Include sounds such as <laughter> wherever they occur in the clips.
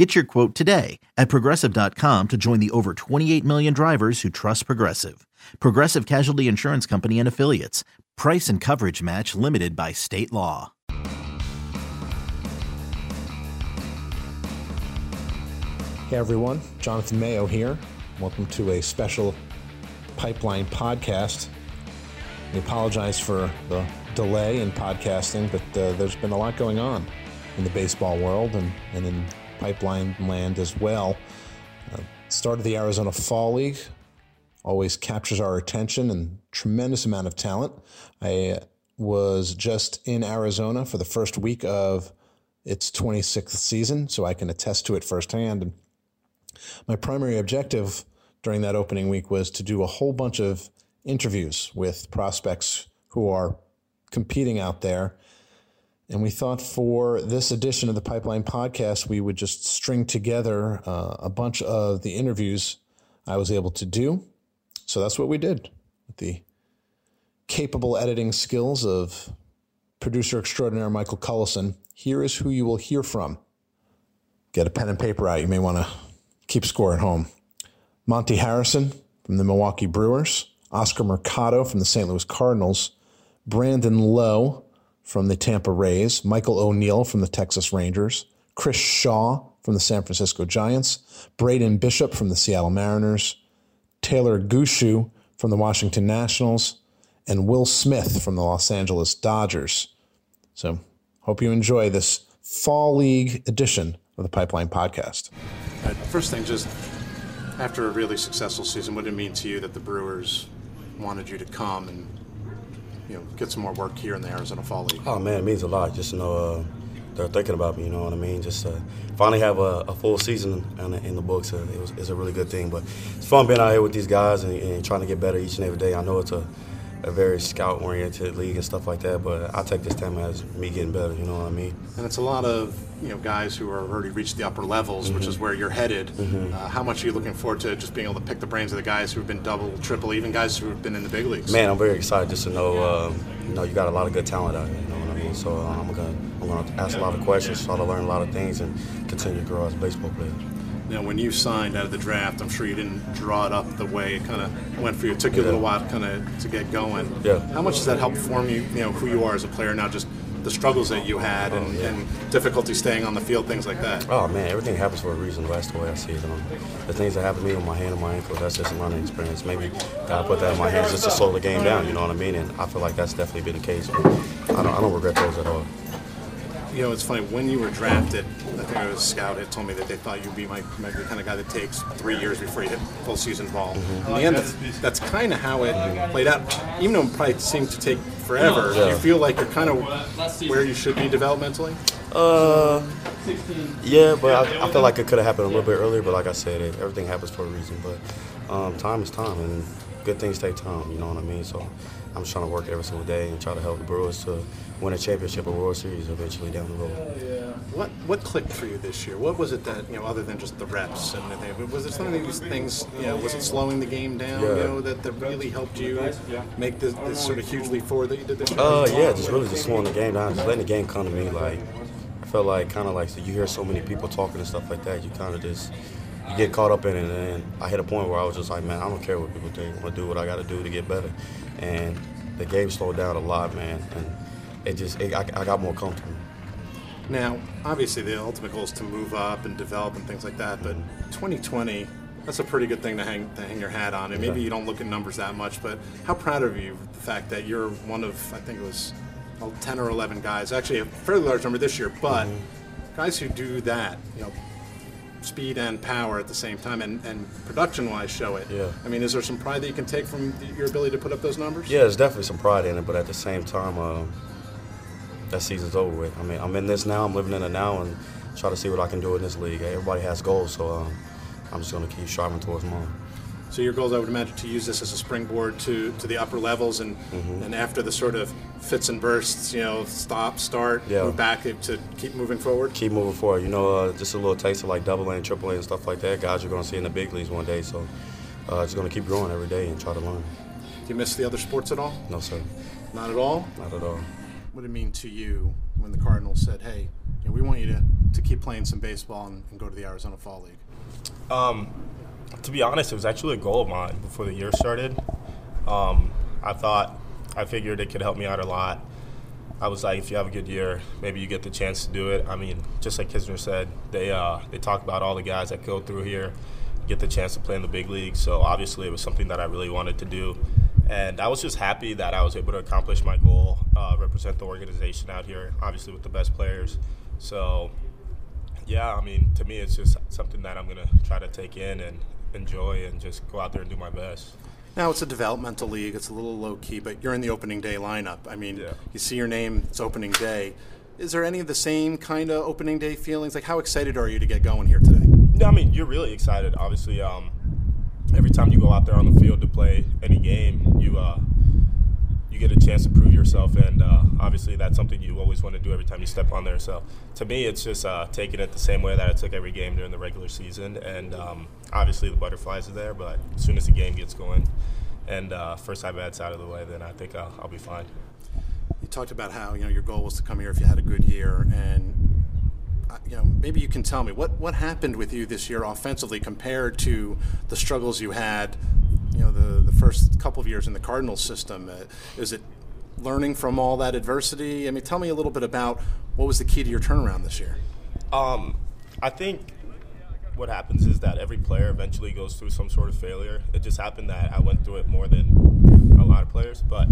Get your quote today at progressive.com to join the over 28 million drivers who trust Progressive. Progressive Casualty Insurance Company and Affiliates. Price and coverage match limited by state law. Hey everyone, Jonathan Mayo here. Welcome to a special Pipeline podcast. We apologize for the delay in podcasting, but uh, there's been a lot going on in the baseball world and, and in pipeline land as well. Uh, start of the Arizona Fall League always captures our attention and tremendous amount of talent. I was just in Arizona for the first week of its 26th season, so I can attest to it firsthand. And my primary objective during that opening week was to do a whole bunch of interviews with prospects who are competing out there. And we thought for this edition of the Pipeline Podcast, we would just string together uh, a bunch of the interviews I was able to do. So that's what we did with the capable editing skills of producer extraordinaire Michael Cullison. Here is who you will hear from. Get a pen and paper out. You may want to keep score at home. Monte Harrison from the Milwaukee Brewers, Oscar Mercado from the St. Louis Cardinals, Brandon Lowe from the Tampa Rays, Michael O'Neill from the Texas Rangers, Chris Shaw from the San Francisco Giants, Braden Bishop from the Seattle Mariners, Taylor Gushue from the Washington Nationals, and Will Smith from the Los Angeles Dodgers. So, hope you enjoy this Fall League edition of the Pipeline Podcast. Uh, first thing, just after a really successful season, what did it mean to you that the Brewers wanted you to come and you know get some more work here in the Arizona Fall League? Oh man, it means a lot. Just to know uh, they're thinking about me. You know what I mean? Just uh, finally have a, a, full season in the, in the books. Uh, it was, it's a really good thing. But it's fun being out here with these guys and, and trying to get better each and every day. I know it's a a very scout oriented league and stuff like that. But I take this time as me getting better. You know what I mean? And it's a lot of you know guys who are already reached the upper levels, mm-hmm. which is where you're headed. Mm-hmm. Uh, how much are you looking forward to just being able to pick the brains of the guys who've been double, triple, even guys who have been in the big leagues? Man, I'm very excited just to know. Uh, you know, you got a lot of good talent out here. You know what I mean? So uh, I'm gonna I'm gonna ask a lot of questions, try to learn a lot of things, and continue to grow as a baseball player. Now, when you signed out of the draft, I'm sure you didn't draw it up the way it kind of went for you. It took you a little while kind of to get going. Yeah. How much does that help form you, you know, who you are as a player now, just the struggles that you had and, oh, yeah. and difficulty staying on the field, things like that? Oh, man, everything happens for a reason. That's the way I see it. Um, the things that happened to me with my hand and my ankle, that's just a learning experience. Maybe God put that in my hands just to slow the game down, you know what I mean? And I feel like that's definitely been the case. I don't, I don't regret those at all you know, it's funny when you were drafted. I think I was a scout. It told me that they thought you'd be my, my the kind of guy that takes three years before you hit full season ball. Mm-hmm. In the end, that's, that's kind of how it played out. Even though it probably seemed to take forever, yeah. you feel like you're kind of where you should be developmentally. Uh, yeah, but I, I feel like it could have happened a little bit earlier. But like I said, it, everything happens for a reason. But um, time is time, and good things take time. You know what I mean? So I'm just trying to work every single day and try to help the Brewers to win a championship or World Series eventually down the road. Yeah. What what clicked for you this year? What was it that you know, other than just the reps and everything? Was it some of these things? You know, was it slowing the game down? Yeah. You know, that, that really helped you make this, this sort of huge leap forward that you did this year? Uh, yeah, just really just slowing the game down, just letting the game come to me. Like I felt like kind of like so you hear so many people talking and stuff like that, you kind of just you get caught up in it. And I hit a point where I was just like, man, I don't care what people think. I'm gonna do what I got to do to get better. And the game slowed down a lot, man. And it just it, I, I got more comfortable. Now, obviously, the ultimate goal is to move up and develop and things like that. But 2020, that's a pretty good thing to hang to hang your hat on. And maybe you don't look at numbers that much, but how proud of you of the fact that you're one of I think it was well, 10 or 11 guys, actually a fairly large number this year, but mm-hmm. guys who do that, you know, speed and power at the same time and, and production wise show it. Yeah. I mean, is there some pride that you can take from your ability to put up those numbers? Yeah, there's definitely some pride in it, but at the same time, uh, that season's over with. I mean, I'm in this now, I'm living in it now, and try to see what I can do in this league. Everybody has goals, so um, I'm just going to keep striving towards mine. So your goal, is, I would imagine, to use this as a springboard to, to the upper levels, and Mm-hmm. and after the sort of fits and bursts, you know, stop, start, Yeah. move back to keep moving forward. Keep moving forward. You know, uh, just a little taste of like double A and triple A and stuff like that. Guys you're going to see in the big leagues one day. So uh, just going to keep growing every day and try to learn. Do you miss the other sports at all? No, sir. Not at all. Not at all. What it mean to you when the Cardinals said, "Hey, you know, we want you to, to keep playing some baseball and, and go to the Arizona Fall League"? Um, to be honest, it was actually a goal of mine before the year started. Um, I thought, I figured it could help me out a lot. I was like, if you have a good year, maybe you get the chance to do it. I mean, just like Kisner said, they uh, they talk about all the guys that go through here get the chance to play in the big league. So obviously, it was something that I really wanted to do, and I was just happy that I was able to accomplish my goal, uh, represent the organization out here, obviously with the best players. So yeah, I mean, to me, it's just something that I'm gonna try to take in and enjoy, and just go out there and do my best. Now it's a developmental league. It's a little low key, but you're in the opening day lineup. I mean, Yeah. you see your name. It's opening day. Is there any of the same kind of opening day feelings? Like, how excited are you to get going here today? No, I mean, you're really excited. Obviously, um, every time you go out there on the field to play any game, you uh, you get a chance to prove yourself, and uh, obviously that's something you always want to do every time you step on there. So to me, it's just uh, taking it the same way that I took every game during the regular season, and um, obviously the butterflies are there, but as soon as the game gets going and uh, first I bat's out of the way, then I think I'll, I'll be fine. You talked about how you know your goal was to come here if you had a good year, and uh, you know maybe you can tell me what what happened with you this year offensively compared to the struggles you had, you know, the the first couple of years in the Cardinals system. Uh, is it learning from all that adversity? I mean, tell me a little bit about what was the key to your turnaround this year. Um, I think what happens is that every player eventually goes through some sort of failure. It just happened that I went through it more than a lot of players. But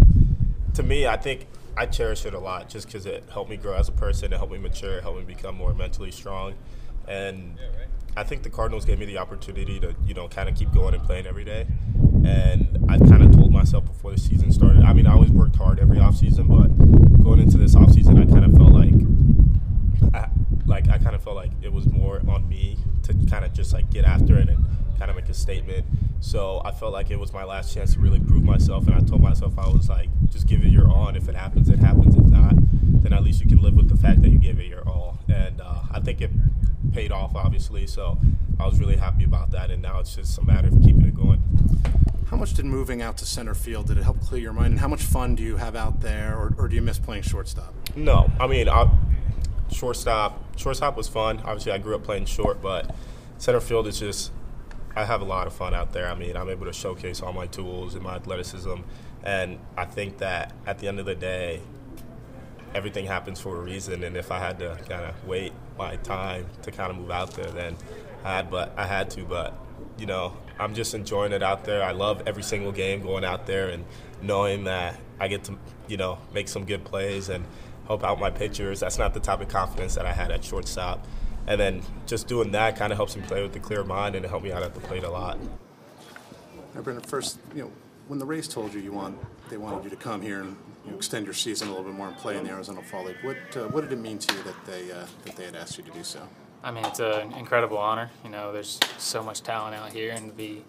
to me, I think I cherish it a lot just because it helped me grow as a person, it helped me mature, it helped me become more mentally strong. And I think the Cardinals gave me the opportunity to, you know, kind of keep going and playing every day. And I kind of told myself before the season started. I mean, I always worked hard every offseason, but going into this offseason, I kind of felt like like I kind of felt like it was more on me to kind of just like get after it and kind of make a statement. So I felt like it was my last chance to really prove myself, and I told myself I was like, just give it your all, and if it happens, it happens. If not, then at least you can live with the fact that you gave it your all. And uh, I think it paid off, obviously. So I was really happy about that, and now it's just a matter of keeping it going. How much did moving out to center field did it help clear your mind? And how much fun do you have out there, or, or do you miss playing shortstop? No, I mean, I, shortstop. Shortstop was fun. Obviously, I grew up playing short, but center field is just. I have a lot of fun out there. I mean, I'm able to showcase all my tools and my athleticism, and I think that at the end of the day, everything happens for a reason. And if I had to kind of wait my time to kind of move out there, then I had, but I had to. But you know, I'm just enjoying it out there. I love every single game going out there and knowing that I get to, you know, make some good plays and help out my pitchers. That's not the type of confidence that I had at shortstop. And then just doing that kind of helps me play with a clear mind and it helped me out at the plate a lot. Now, Brendan, first, you know, when the Rays told you you want, they wanted you to come here and you know, extend your season a little bit more and play in the Arizona Fall League, what uh, what did it mean to you that they uh, that they had asked you to do so? I mean, it's an incredible honor. You know, there's so much talent out here, and to be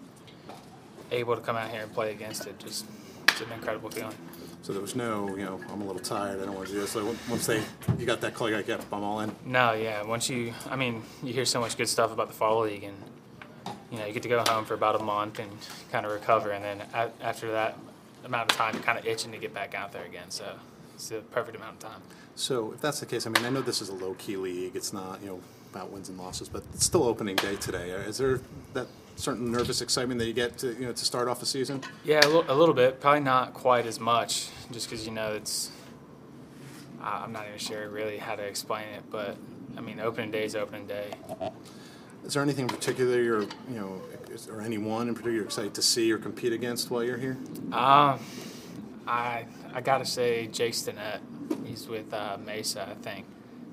able to come out here and play against it, just it's an incredible feeling. So there was no, you know, I'm a little tired, I don't want to do this. So once they, you got that call, you got, yep, I'm all in. No, yeah. Once you, I mean, you hear so much good stuff about the fall league, and you know, you get to go home for about a month and kind of recover, and then after that amount of time, you're kind of itching to get back out there again. So it's the perfect amount of time. So if that's the case, I mean, I know this is a low key league. It's not, you know, about wins and losses, but it's still opening day today. Is there that certain nervous excitement that you get to, you know, to start off the season? Yeah, a little, bit. Probably not quite as much, just because you know it's. I- I'm not even sure really how to explain it, but I mean, opening day is opening day. Is there anything in particular you're, you know, is there anyone in particular you're excited to see or compete against while you're here? Um, I I gotta say Jake Stinnett. He's with uh, Mesa, I think.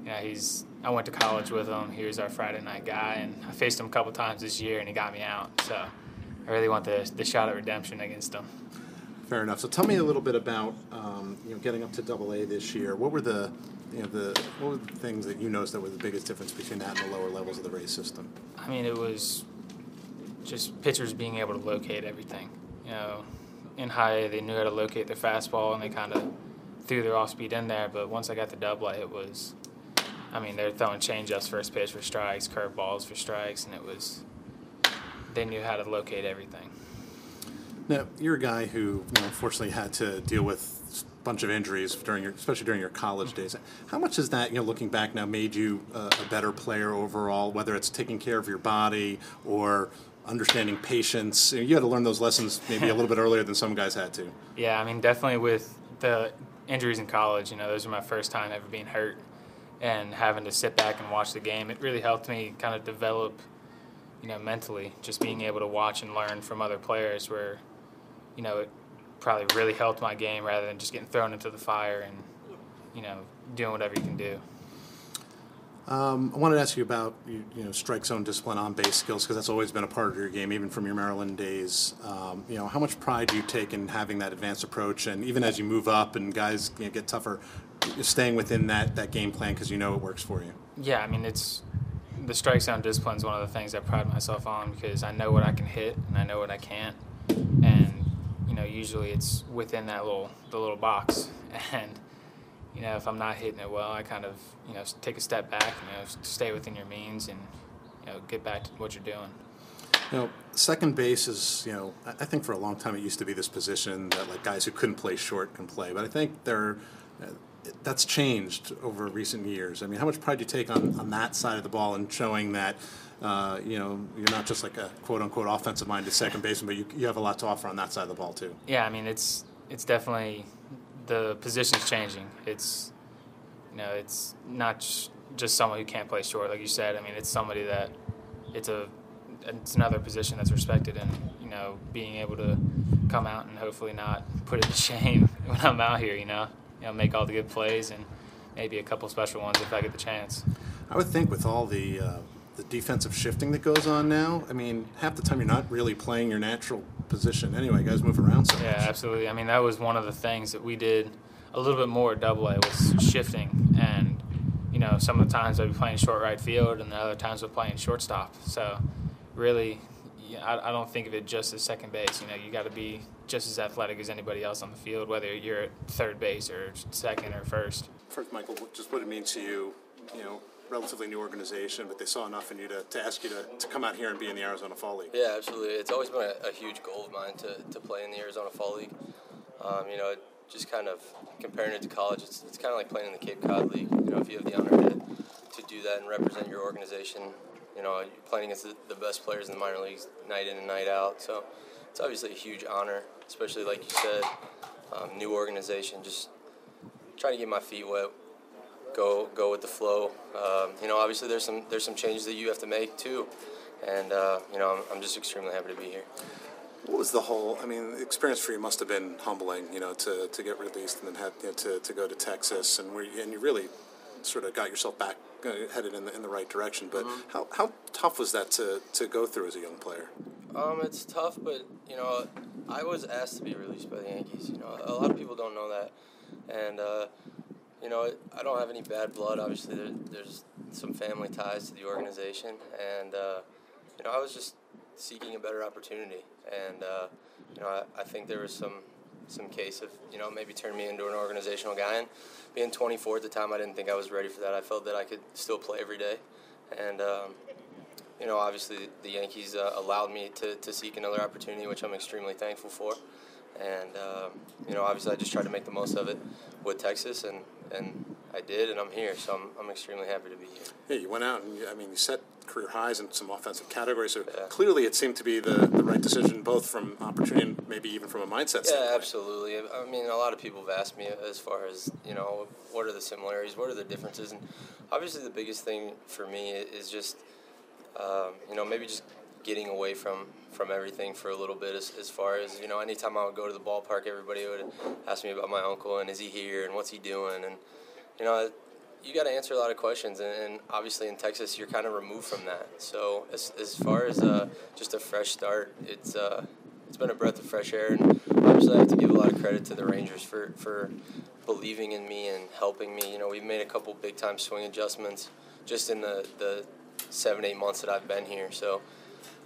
Yeah, he's. I went to college with him. He was our Friday night guy, and I faced him a couple times this year, and he got me out. So I really want the the shot at redemption against him. Fair enough. So tell me a little bit about, um, you know, getting up to Double A this year. What were the, you know, the what were the things that you noticed that were the biggest difference between that and the lower levels of the Rays system? I mean, it was just pitchers being able to locate everything. You know, in high A, they knew how to locate their fastball and they kind of threw their off speed in there. But once I got to double A, it was, I mean, they're throwing changeups first pitch for strikes, curveballs for strikes, and it was, they knew how to locate everything. Now, you're a guy who, you know, unfortunately had to deal with a bunch of injuries during your, especially during your college days. How much has that, you know, looking back now, made you uh, a better player overall? Whether it's taking care of your body or understanding patience, you had to learn those lessons maybe a little bit earlier than some guys had to. <laughs> Yeah, I mean, definitely with the injuries in college, you know, those were my first time ever being hurt and having to sit back and watch the game. It really helped me kind of develop, you know, mentally, just being able to watch and learn from other players where, you know, it probably really helped my game rather than just getting thrown into the fire and, you know, doing whatever you can do. Um, I wanted to ask you about you, you know strike zone discipline, on base skills, because that's always been a part of your game, even from your Maryland days. Um, you know, how much pride do you take in having that advanced approach, and even as you move up and guys you know, get tougher, staying within that that game plan because you know it works for you. Yeah, I mean it's the strike zone discipline is one of the things I pride myself on because I know what I can hit and I know what I can't, and you know usually it's within that little the little box <laughs> and you know, if I'm not hitting it well, I kind of, you know, take a step back, you know, stay within your means and, you know, get back to what you're doing. You know, second base is, you know, I think for a long time it used to be this position that like guys who couldn't play short can play, but I think they're, uh, that's changed over recent years. I mean, how much pride do you take on, on that side of the ball and showing that, uh, you know, you're not just like a quote unquote offensive minded second baseman, but you, you have a lot to offer on that side of the ball too. Yeah, I mean, it's it's definitely the position's changing. It's you know, it's not just someone who can't play short, like you said. I mean, it's somebody that it's a it's another position that's respected, and you know, being able to come out and hopefully not put it to <laughs> shame when I'm out here. You know, you know, make all the good plays and maybe a couple special ones if I get the chance. I would think with all the uh, the defensive shifting that goes on now, I mean, half the time you're not really playing your natural position anyway. Guys move around so yeah, much. Yeah, absolutely. I mean, that was one of the things that we did a little bit more at Double A was shifting, and you know, some of the times I'd be playing short right field, and the other times we're playing shortstop. So, really, I, I don't think of it just as second base. You know, you got to be just as athletic as anybody else on the field, whether you're at third base or second or first. First, Michael, just what it means to you, you know, relatively new organization, but they saw enough in you to, to ask you to, to come out here and be in the Arizona Fall League. Yeah, absolutely. It's always been a, a huge goal of mine to, to play in the Arizona Fall League. Um, you know, just kind of comparing it to college, it's, it's kind of like playing in the Cape Cod League. You know, if you have the honor to, to do that and represent your organization, you know, playing against the, best players in the minor leagues night in and night out. So it's obviously a huge honor, especially like you said, um, new organization, just trying to get my feet wet, go go with the flow. Um, you know, obviously there's some there's some changes that you have to make too, and uh, you know I'm, I'm just extremely happy to be here. What was the whole? I mean, the experience for you must have been humbling, you know, to, to get released and then have you know, to, to go to Texas, and where you, and you really sort of got yourself back headed in the, in the right direction. But mm-hmm. how, how tough was that to, to go through as a young player? Um, it's tough, but you know, I was asked to be released by the Yankees. You know, a lot of people don't know that, and uh, you know, I don't have any bad blood. Obviously, there, there's some family ties to the organization, and uh, you know, I was just seeking a better opportunity. And uh, you know, I, I, think there was some some case of you know maybe turn me into an organizational guy. And being 24 at the time, I didn't think I was ready for that. I felt that I could still play every day, and um, you know, obviously the Yankees uh, allowed me to, to seek another opportunity, which I'm extremely thankful for. And um, you know, obviously, I just tried to make the most of it with Texas, and and I did, and I'm here, so I'm, I'm extremely happy to be here. Yeah, you went out and I mean, you set career highs in some offensive categories. So yeah. clearly, it seemed to be the, the right decision, both from opportunity and maybe even from a mindset. Standpoint. Yeah, standpoint. absolutely. I mean, a lot of people have asked me as far as you know, what are the similarities, what are the differences, and obviously, the biggest thing for me is just um, you know maybe just getting away from from everything for a little bit as, as far as you know anytime i would go to the ballpark everybody would ask me about my uncle and is he here and what's he doing and you know you got to answer a lot of questions, and, and, obviously in Texas, you're kind of removed from that. So as, as far as uh, just a fresh start, it's uh, it's been a breath of fresh air, and obviously I have to give a lot of credit to the Rangers for for believing in me and helping me. You know, we've made a couple big time swing adjustments just in the the seven eight months that I've been here. So.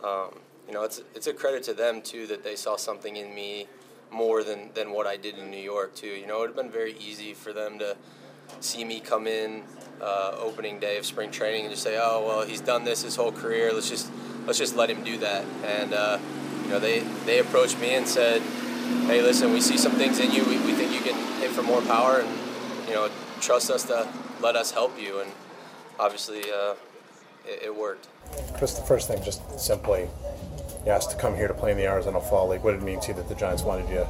Um, you know, it's it's a credit to them too that they saw something in me more than than what I did in New York too. You know, it would have been very easy for them to see me come in uh, opening day of spring training and just say, "Oh, well, he's done this his whole career. Let's just let's just let him do that." And uh, you know, they they approached me and said, "Hey, listen, we see some things in you. We, we think you can hit for more power, and you know, trust us to let us help you." And obviously, uh, it, it worked. Chris, the first thing, just simply, asked to come here to play in the Arizona Fall League. What did it mean to you that the Giants wanted you to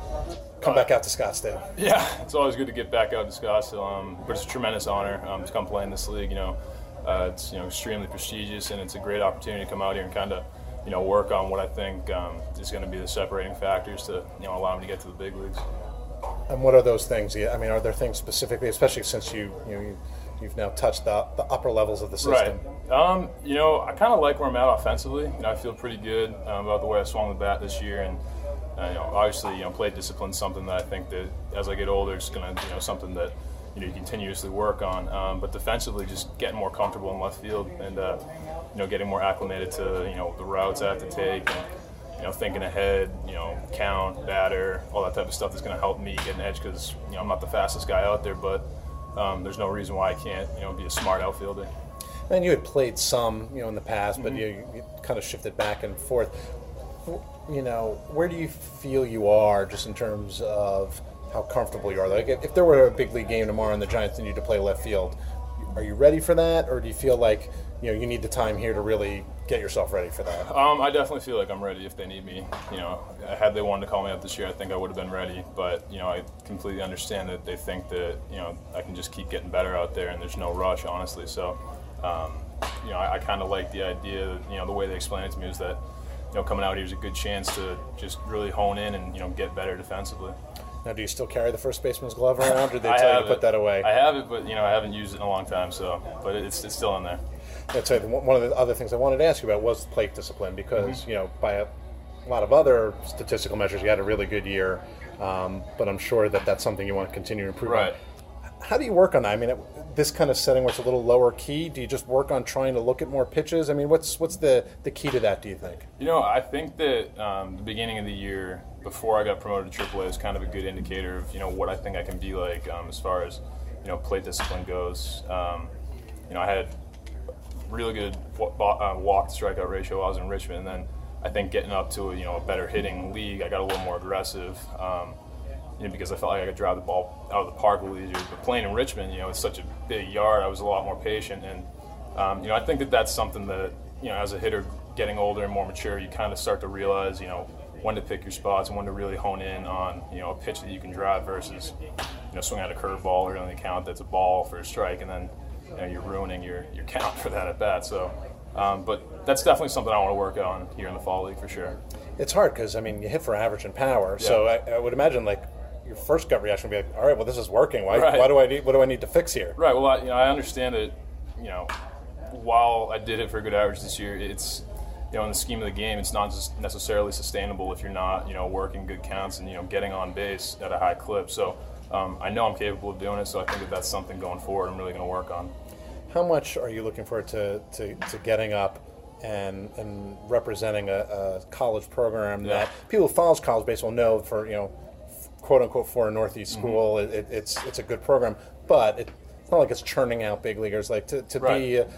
come back out to Scottsdale? Yeah, it's always good to get back out to Scottsdale, um, but it's a tremendous honor um, to come play in this league. You know, uh, it's you know extremely prestigious, and it's a great opportunity to come out here and kind of you know work on what I think um, is going to be the separating factors to you know allow me to get to the big leagues. And what are those things? I mean, are there things specifically, especially since you you know you, you've now touched the, the upper levels of the system? Right. Um, you know, I kind of like where I'm at offensively. You know, I feel pretty good um, about the way I swung the bat this year, and uh, you know, obviously, you know, plate discipline is something that I think that as I get older, it's gonna, you know, something that you know you continuously work on. Um, but defensively, just getting more comfortable in left field and uh, you know getting more acclimated to you know the routes I have to take. And, you know, thinking ahead, you know, count, batter, all that type of stuff is going to help me get an edge because you know I'm not the fastest guy out there, but um, there's no reason why I can't, you know, be a smart outfielder. And you had played some, you know, in the past, but Mm-hmm. you, you kind of shifted back and forth. You know, where do you feel you are, just in terms of how comfortable you are? Like, if, there were a big league game tomorrow and the Giants need you to play left field, are you ready for that, or do you feel like you know you need the time here to really get yourself ready for that? Um, I definitely feel like I'm ready if they need me. You know, had they wanted to call me up this year, I think I would have been ready. But you know, I completely understand that they think that you know I can just keep getting better out there, and there's no rush, honestly. So, um, you know, I, I kind of like the idea. That, you know, the way they explained it to me is that you know coming out here is a good chance to just really hone in and you know get better defensively. Now, do you still carry the first baseman's glove around, or did they <laughs> tell you to put it. that away? I have it, but you know I haven't used it in a long time. So, but it's, it's still in there. That's right. One of the other things I wanted to ask you about was plate discipline because Mm-hmm. you know by a lot of other statistical measures you had a really good year, um, but I'm sure that that's something you want to continue to improve. on. Right. How do you work on that? I mean, it, this kind of setting where it's a little lower key. Do you just work on trying to look at more pitches? I mean, what's what's the the key to that? Do you think? You know, I think that um, the beginning of the year, before I got promoted to AAA, is kind of a good indicator of you know what I think I can be like um, as far as you know plate discipline goes. Um, you know, I had really good uh, walk to strikeout ratio while I was in Richmond, and then I think getting up to a, you know a better hitting league, I got a little more aggressive. Um, you know, because I felt like I could drive the ball out of the park a little easier. But playing in Richmond, you know, it's such a big yard. I was a lot more patient, and um, you know, I think that that's something that you know, as a hitter, getting older and more mature, you kind of start to realize, you know, when to pick your spots and when to really hone in on, you know, a pitch that you can drive versus, you know, swinging at a curveball or in the count that's a ball for a strike, and then you know, you're ruining your, your count for that at bat. So, um, but that's definitely something I want to work on here in the fall league for sure. It's hard because I mean you hit for average and power, so I, I would imagine like your first gut reaction would be like, all right, well this is working. Why, Right. why do I need what do I need to fix here? Right. Well, I, you know, I understand that. You know, while I did it for a good average this year, it's you know in the scheme of the game, it's not just necessarily sustainable if you're not you know working good counts and you know getting on base at a high clip. So um, I know I'm capable of doing it. So I think that that's something going forward. I'm really going to work on. How much are you looking forward to, to, to getting up and and representing a, a college program that people who follows college baseball know for you know quote unquote for a Northeast Mm-hmm. school it, it, it's it's a good program, but it, it's not like it's churning out big leaguers. Like to, to be a,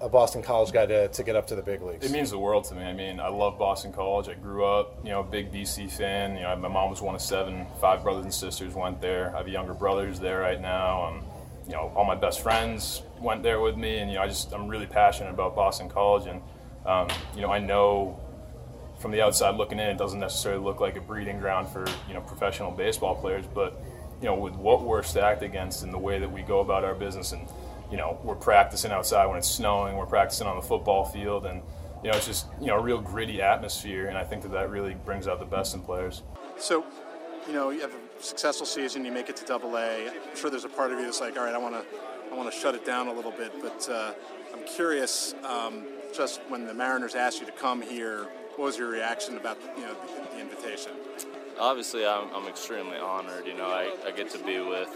a Boston College guy to, to get up to the big leagues. It means the world to me. I mean, I love Boston College. I grew up, you know, a big BC fan. You know, my mom was one of seven. Five brothers and sisters went there. I have younger brothers there right now. Um, you know, all my best friends went there with me, and you know, I just I'm really passionate about Boston College, and um, you know, I know from the outside looking in, it doesn't necessarily look like a breeding ground for you know professional baseball players, but you know, with what we're stacked against and the way that we go about our business, and you know, we're practicing outside when it's snowing, we're practicing on the football field, and you know, it's just you know a real gritty atmosphere, and I think that that really brings out the best in players. So, you know, you have successful season, you make it to Double A. I'm sure there's a part of you that's like, all right, I want to, I want to shut it down a little bit. But uh, I'm curious, um, just when the Mariners asked you to come here, what was your reaction about you know the, the invitation? Obviously, I'm, I'm extremely honored. You know, I, I get to be with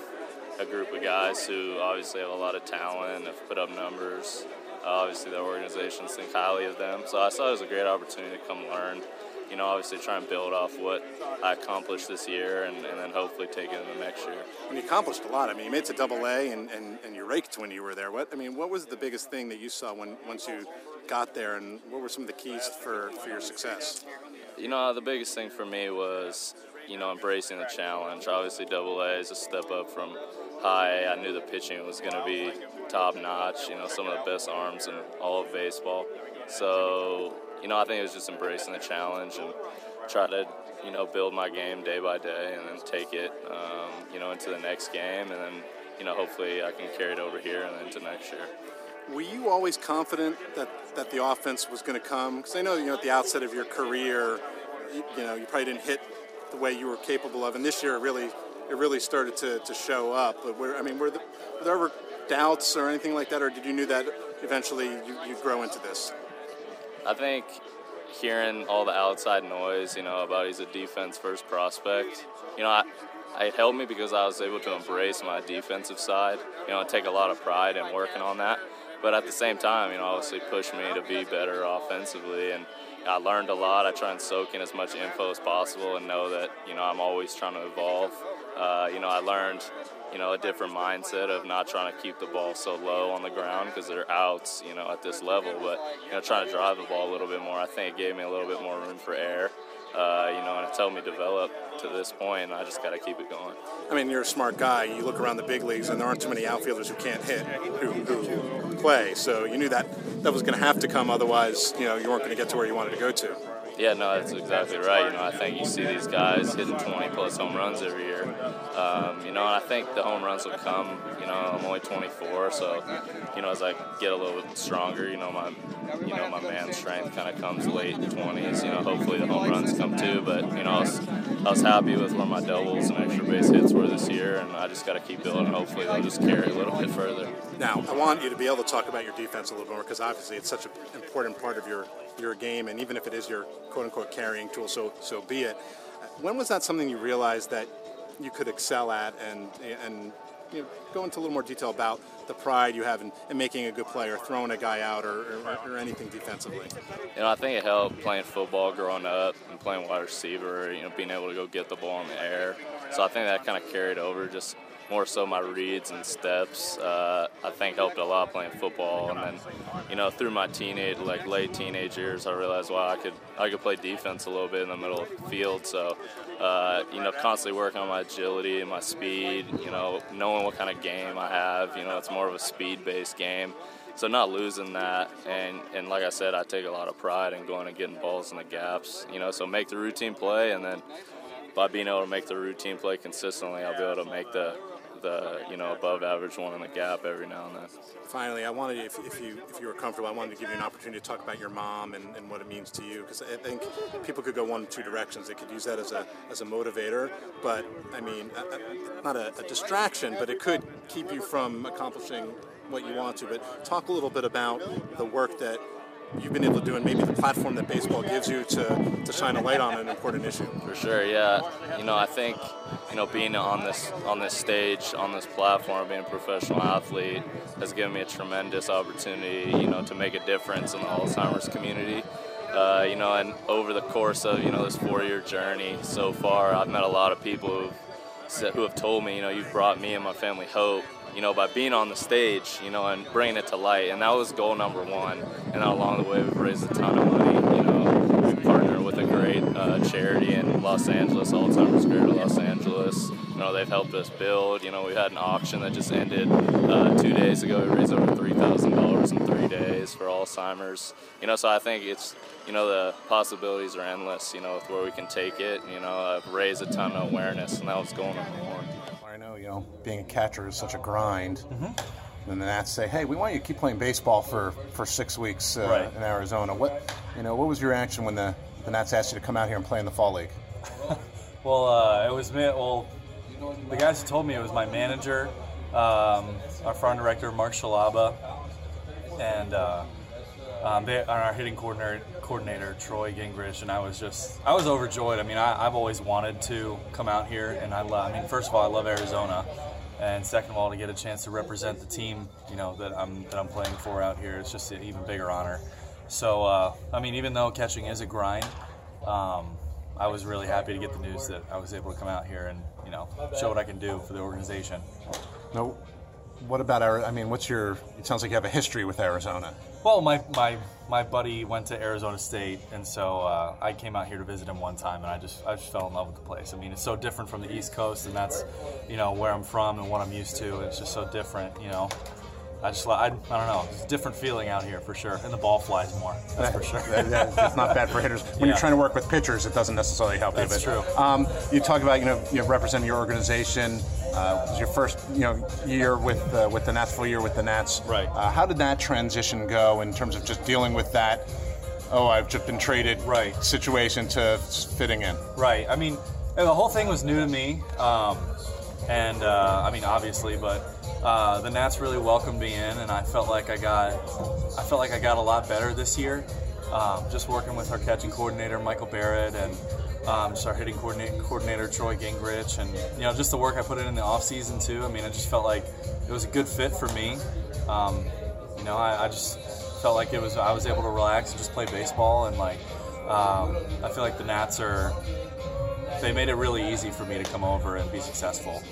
a group of guys who obviously have a lot of talent, have put up numbers. obviously, the organizations think highly of them. So I saw it as a great opportunity to come learn. You know, obviously try and build off what I accomplished this year and, and then hopefully take it into next year. When you accomplished a lot, I mean, you made it to Double A and, and, and you raked when you were there. What I mean, what was the biggest thing that you saw when once you got there, and what were some of the keys for, for your success? You know, the biggest thing for me was, you know, embracing the challenge. Obviously, Double A is a step up from high. I knew the pitching was going to be top notch. You know, some of the best arms in all of baseball. So, you know, I think it was just embracing the challenge and try to, you know, build my game day by day and then take it, um, you know, into the next game and then, you know, hopefully I can carry it over here and into next year. Were you always confident that, that the offense was going to come? Because I know, you know, at the outset of your career, you, you, know, you probably didn't hit the way you were capable of, and this year it really, it really started to, to show up. But were, I mean, were, the, were there ever doubts or anything like that, or did you knew that eventually you, you'd grow into this? I think hearing all the outside noise, you know, about he's a defense first prospect, you know, I, it helped me because I was able to embrace my defensive side, you know, take a lot of pride in working on that. But at the same time, you know, obviously pushed me to be better offensively. And I learned a lot. I try and soak in as much info as possible and know that, you know, I'm always trying to evolve. Uh, you know, I learned, you know, a different mindset of not trying to keep the ball so low on the ground because they're outs, you know, at this level. But, you know, trying to drive the ball a little bit more. I think it gave me a little bit more room for air. Uh, you know, and it's helped me develop to this point, and I just got to keep it going. I mean, you're a smart guy. You look around the big leagues, and there aren't too many outfielders who can't hit, who, who play. So you knew that that was going to have to come. Otherwise, you know, you weren't going to get to where you wanted to go to. Yeah, no, that's exactly right. You know, I think you see these guys hitting 20 plus home runs every year. Um, you know, and I think the home runs will come. You know, I'm only 24, so you know, as I get a little bit stronger, you know, my you know my man strength kind of comes late 20s. You know, hopefully the home runs come too. But you know, I was, I was happy with where my doubles and extra base hits were this year, and I just got to keep building. Hopefully, they'll just carry a little bit further. Now, I want you to be able to talk about your defense a little bit more because obviously it's such an important part of your your game, and even if it is your quote unquote carrying tool, so so be it. When was that something you realized that you could excel at, and and you know, go into a little more detail about the pride you have in, in making a good play or throwing a guy out or, or, or, anything defensively? You know, I think it helped playing football growing up and playing wide receiver, you know, being able to go get the ball in the air. So I think that kind of carried over just more so my reads and steps. Uh, I think helped a lot playing football, and then you know through my teenage, like late teenage years, I realized wow I could I could play defense a little bit in the middle of the field. So uh, you know constantly working on my agility and my speed. You know knowing what kind of game I have. You know it's more of a speed-based game. So not losing that, and, and like I said, I take a lot of pride in going and getting balls in the gaps. You know, so make the routine play, and then by being able to make the routine play consistently, I'll be able to make the the you know above average one in the gap every now and then. Finally, I wanted if, if you if you were comfortable, I wanted to give you an opportunity to talk about your mom and, and what it means to you because I think people could go one two directions. They could use that as a as a motivator, but I mean, not a, a distraction, but it could keep you from accomplishing what you want to. But talk a little bit about the work that you've been able to do and maybe the platform that baseball gives you to, to shine a light on an important issue. For sure, yeah. You know, I think, you know, being on this on this stage, on this platform, being a professional athlete has given me a tremendous opportunity, you know, to make a difference in the Alzheimer's community. Uh, you know, and over the course of, you know, this four-year journey so far, I've met a lot of people who've, who have told me, you know, you've brought me and my family hope you know, by being on the stage, you know, and bringing it to light. And that was goal number one. And along the way, we've raised a ton of money. You know, we partner with a great uh, charity in Los Angeles, Alzheimer's Greater Los Angeles. You know, they've helped us build. You know, we had an auction that just ended uh, two days ago. We raised over three thousand dollars in three days for Alzheimer's. You know, so I think it's you know the possibilities are endless. You know, with where we can take it. You know, I've raised a ton of awareness, and that was goal number one know, you know, being a catcher is such a grind. Mm-hmm. And the Nats say, "Hey, we want you to keep playing baseball for, for six weeks uh, right. in Arizona." What, you know, what was your reaction when the, the Nats asked you to come out here and play in the fall league? <laughs> well, uh, it was me. Well, the guys who told me it was my manager, um, our farm director Mark Scialabba, and uh, um, they, our hitting coordinator, coordinator Troy Gingrich, and I was just I was overjoyed. I mean, I, have always wanted to come out here, and I love. I mean, first of all, I love Arizona, and second of all, to get a chance to represent the team, you know, that I'm that I'm playing for out here, it's just an even bigger honor. So, uh, I mean, even though catching is a grind, um, I was really happy to get the news that I was able to come out here and you know show what I can do for the organization. No, what about Ari- I mean, what's your? It sounds like you have a history with Arizona. Well, my, my, my buddy went to Arizona State, and so uh, I came out here to visit him one time, and I just I just fell in love with the place. I mean, it's so different from the East Coast, and that's you know where I'm from and what I'm used to. It's just so different, you know. I just I, I don't know. It's a different feeling out here for sure, and the ball flies more. That's for sure. That- that- that's not bad for hitters. When Yeah. you're trying to work with pitchers, it doesn't necessarily help you. That's but, true. Um, you talk about you know you know, representing your organization. Uh, it was your first you know year with uh, with the Nats, full year with the Nats. Right. Uh, how did that transition go in terms of just dealing with that? Oh, I've just been traded. Right. Situation to fitting in. Right. I mean, the whole thing was new to me, um, and uh, I mean, obviously, but uh, the Nats really welcomed me in, and I felt like I got, I felt like I got a lot better this year. Um, just working with our catching coordinator Michael Barrett and um, just our hitting coordinator, coordinator Troy Gingrich, and you know, just the work I put in in the off season too. I mean, I just felt like it was a good fit for me. Um, you know, I, I just felt like it was I was able to relax and just play baseball, and like um, I feel like the Nats are they made it really easy for me to come over and be successful.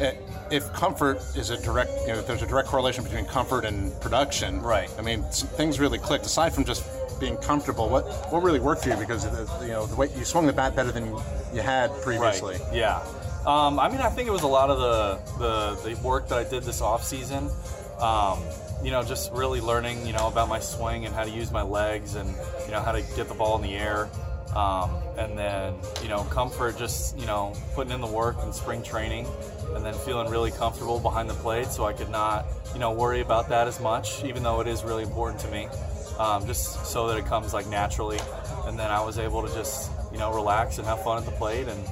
Uh, If comfort is a direct, you know, if there's a direct correlation between comfort and production, Right. I mean, things really clicked. Aside from just being comfortable, what what really worked for you? Because of the, you know the way you swung the bat better than you had previously. Right. Yeah. Um, I mean, I think it was a lot of the, the, the work that I did this off season. Um, you know, just really learning, you know, about my swing and how to use my legs and you know how to get the ball in the air. Um, and then, you know, comfort, just you know, putting in the work in spring training, and then feeling really comfortable behind the plate, so I could not, you know, worry about that as much, even though it is really important to me. Um, just so that it comes like naturally, and then I was able to just, you know, relax and have fun at the plate, and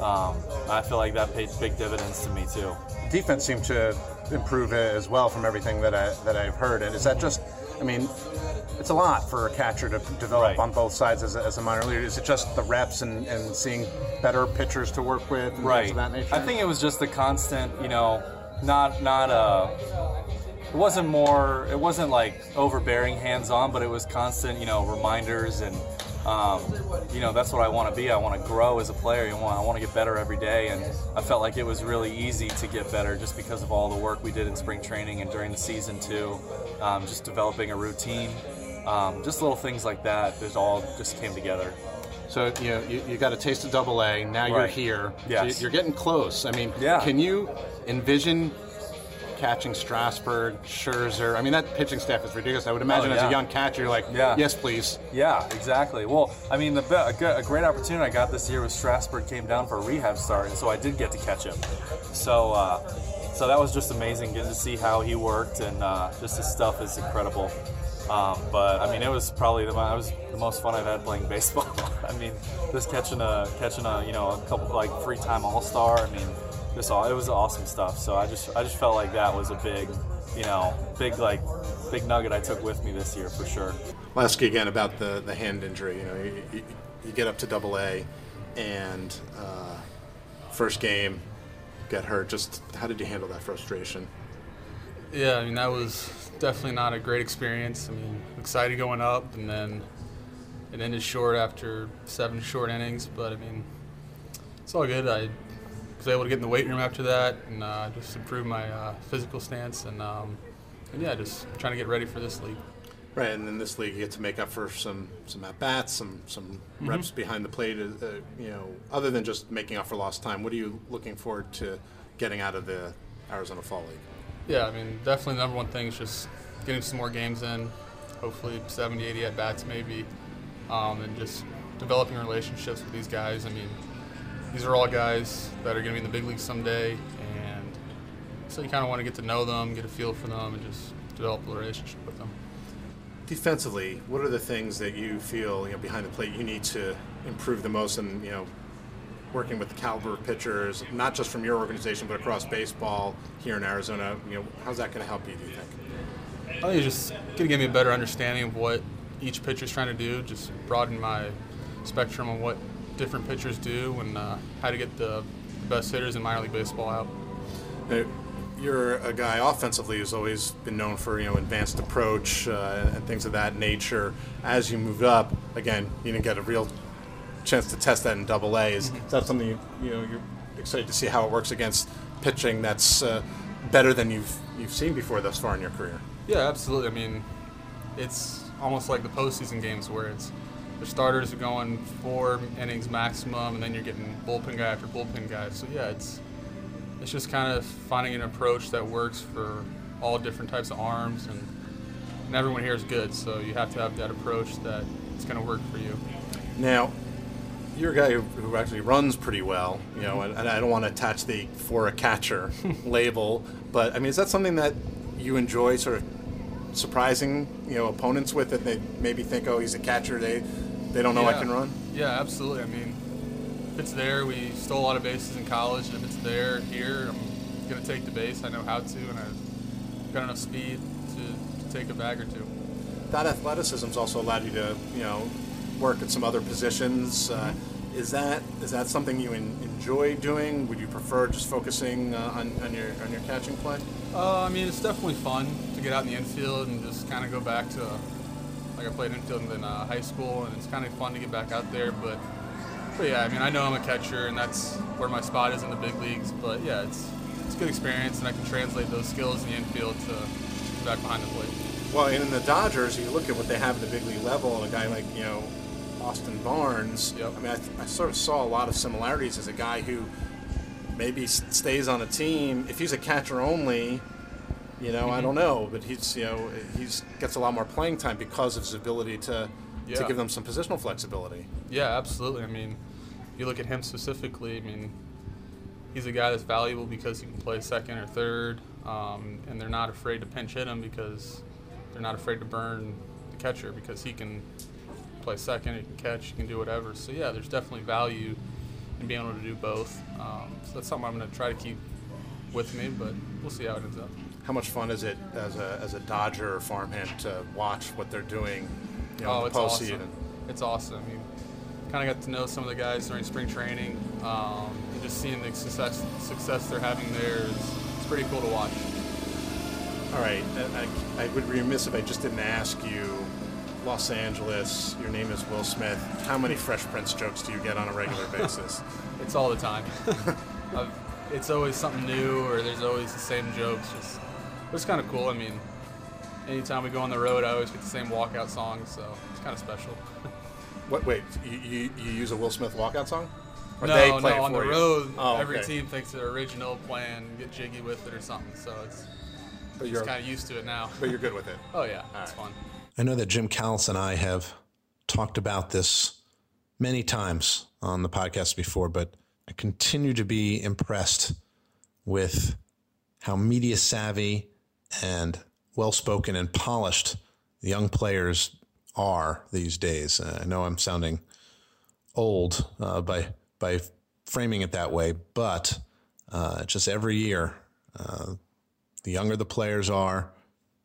um, I feel like that paid big dividends to me too. Defense seemed to improve as well from everything that I that I've heard. And is that just? I mean, it's a lot for a catcher to develop Right. on both sides as a, as a minor leaguer. Is it just the reps and, and seeing better pitchers to work with, and things of that nature? I think it was just the constant, you know, not not uh it wasn't more it wasn't like overbearing hands on, but it was constant, you know, reminders and um, you know, that's what I want to be. I want to grow as a player. You want, I want to get better every day, and I felt like it was really easy to get better just because of all the work we did in spring training and during the season too. Um, just developing a routine, um, just little things like that. That all just came together. So you know, you, you got a taste of Double A. Now you're here. So you're getting close. I mean, Yeah. can you envision catching Strasburg, Scherzer? I mean, that pitching staff is ridiculous. I would imagine as Oh, yeah. a young catcher, you're like, Yeah. yes, please. Yeah, exactly. Well, I mean, the a, good, a great opportunity I got this year was Strasburg came down for a rehab start, and so I did get to catch him. So, uh, so that was just amazing getting to see how he worked, and uh, just his stuff is incredible. Um, but I mean, it was probably the, was the most fun I've had playing <laughs> baseball. I mean, just catching a catching a you know a couple like three time All Star. I mean, just all it was awesome stuff. So I just I just felt like that was a big you know big like big nugget I took with me this year for sure. I'll ask you again about the, the hand injury. You know, you, you, you get up to Double A, and uh, first game, get hurt. Just how did you handle that frustration? Yeah, I mean that was definitely not a great experience. I mean, excited going up, and then it ended short after seven short innings. But I mean, it's all good. I was able to get in the weight room after that, and uh, just improve my uh, physical stance, and, um, and yeah, just trying to get ready for this league. Right, and in this league, you get to make up for some some at bats, some some reps behind the plate. Uh, you know, other than just making up for lost time, what are you looking forward to getting out of the Arizona Fall League? Yeah, I mean, definitely the number one thing is just getting some more games in, hopefully 70, 80 at bats maybe, um, and just developing relationships with these guys. I mean, these are all guys that are going to be in the big leagues someday, and so you kind of want to get to know them, get a feel for them, and just develop a relationship with them. Defensively, what are the things that you feel you know behind the plate you need to improve the most? And you know, working with the caliber of pitchers, not just from your organization but across baseball here in Arizona. You know, how's that going to help you? Do you think? I think it's just going to give me a better understanding of what each pitcher's trying to do, just broaden my spectrum on what different pitchers do and uh, how to get the, the best hitters in minor league baseball out. Uh, you're a guy offensively who's always been known for you know advanced approach uh, and things of that nature. As you moved up, again, you didn't get a real chance to test that in Double A. Is, is that something you, you know you're excited to see how it works against pitching that's uh, better than you've you've seen before thus far in your career? Yeah, absolutely. I mean, it's almost like the postseason games where it's the starters are going four innings maximum, and then you're getting bullpen guy after bullpen guy. So yeah, it's it's just kind of finding an approach that works for all different types of arms, and, and everyone here is good. So you have to have that approach that it's going to work for you. Now, you're a guy who, who actually runs pretty well, you know, and, and I don't want to attach the for a catcher <laughs> label, but I mean, is that something that you enjoy, sort of surprising, you know, opponents with that they maybe think, oh, he's a catcher, they they don't know yeah. I can run? Yeah, absolutely. I mean, if it's there, we stole a lot of bases in college, and if it's there here, I'm gonna take the base. I know how to, and I've got enough speed to, to take a bag or two. That athleticism's also allowed you to, you know, work at some other positions. Uh, is that is that something you en- enjoy doing? Would you prefer just focusing uh, on, on your on your catching play? Uh, I mean, it's definitely fun to get out in the infield and just kind of go back to like I played infield in uh, high school, and it's kind of fun to get back out there. But but yeah, I mean, I know I'm a catcher, and that's where my spot is in the big leagues. But yeah, it's it's a good experience, and I can translate those skills in the infield to back behind the plate. Well, and in the Dodgers, you look at what they have at the big league level, and a guy like you know Austin Barnes. Yep. I mean, I, th- I sort of saw a lot of similarities as a guy who maybe stays on a team. If he's a catcher only, you know, I Mhm. don't know, but he's you know he's gets a lot more playing time because of his ability to to give them some positional flexibility. Yeah, absolutely. I mean, you look at him specifically, I mean, he's a guy that's valuable because he can play second or third, um, and they're not afraid to pinch hit him because they're not afraid to burn the catcher because he can play second, he can catch, he can do whatever. So yeah, there's definitely value in being able to do both. Um, so that's something I'm going to try to keep with me, but we'll see how it ends up. How much fun is it as a as a Dodger farmhand to watch what they're doing? You know, oh, it's awesome. It's awesome. You kind of got to know some of the guys during spring training, um, and just seeing the success success they're having there is it's pretty cool to watch. All right, I, I, I would be remiss if I just didn't ask you. Los Angeles, your name is Will Smith. How many Fresh Prince jokes do you get on a regular <laughs> basis? It's all the time. <laughs> I've, it's always something new, or there's always the same jokes. Just it's kind of cool. I mean, anytime we go on the road, I always get the same walkout song, so it's kind of special. <laughs> what? Wait, you, you, you use a Will Smith walkout song? Or no, they no, play it on the you? road, Oh, every okay. team thinks they're original, playing, get jiggy with it or something. So it's But just you're- kind of used to it now. But you're good with it. oh yeah, it's fun. I know that Jim Callis and I have talked about this many times on the podcast before, but I continue to be impressed with how media savvy and well spoken and polished young players are these days. Uh, I know I'm sounding old uh, by by framing it that way, but uh, just every year, uh, the younger the players are,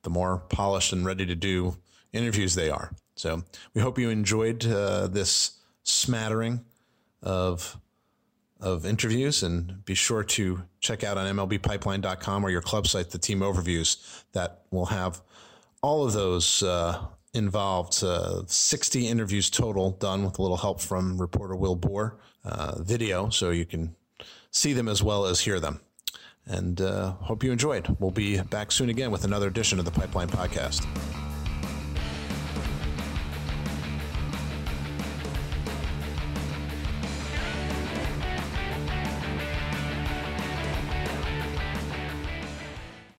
the more polished and ready to do interviews they are. So we hope you enjoyed uh, this smattering of of interviews and be sure to check out on MLBpipeline.com or your club site the team overviews that will have all of those uh, involved. Uh, 60 interviews total done with a little help from reporter Will Boor, uh, video, so you can see them as well as hear them. And uh, hope you enjoyed. We'll be back soon again with another edition of the Pipeline Podcast.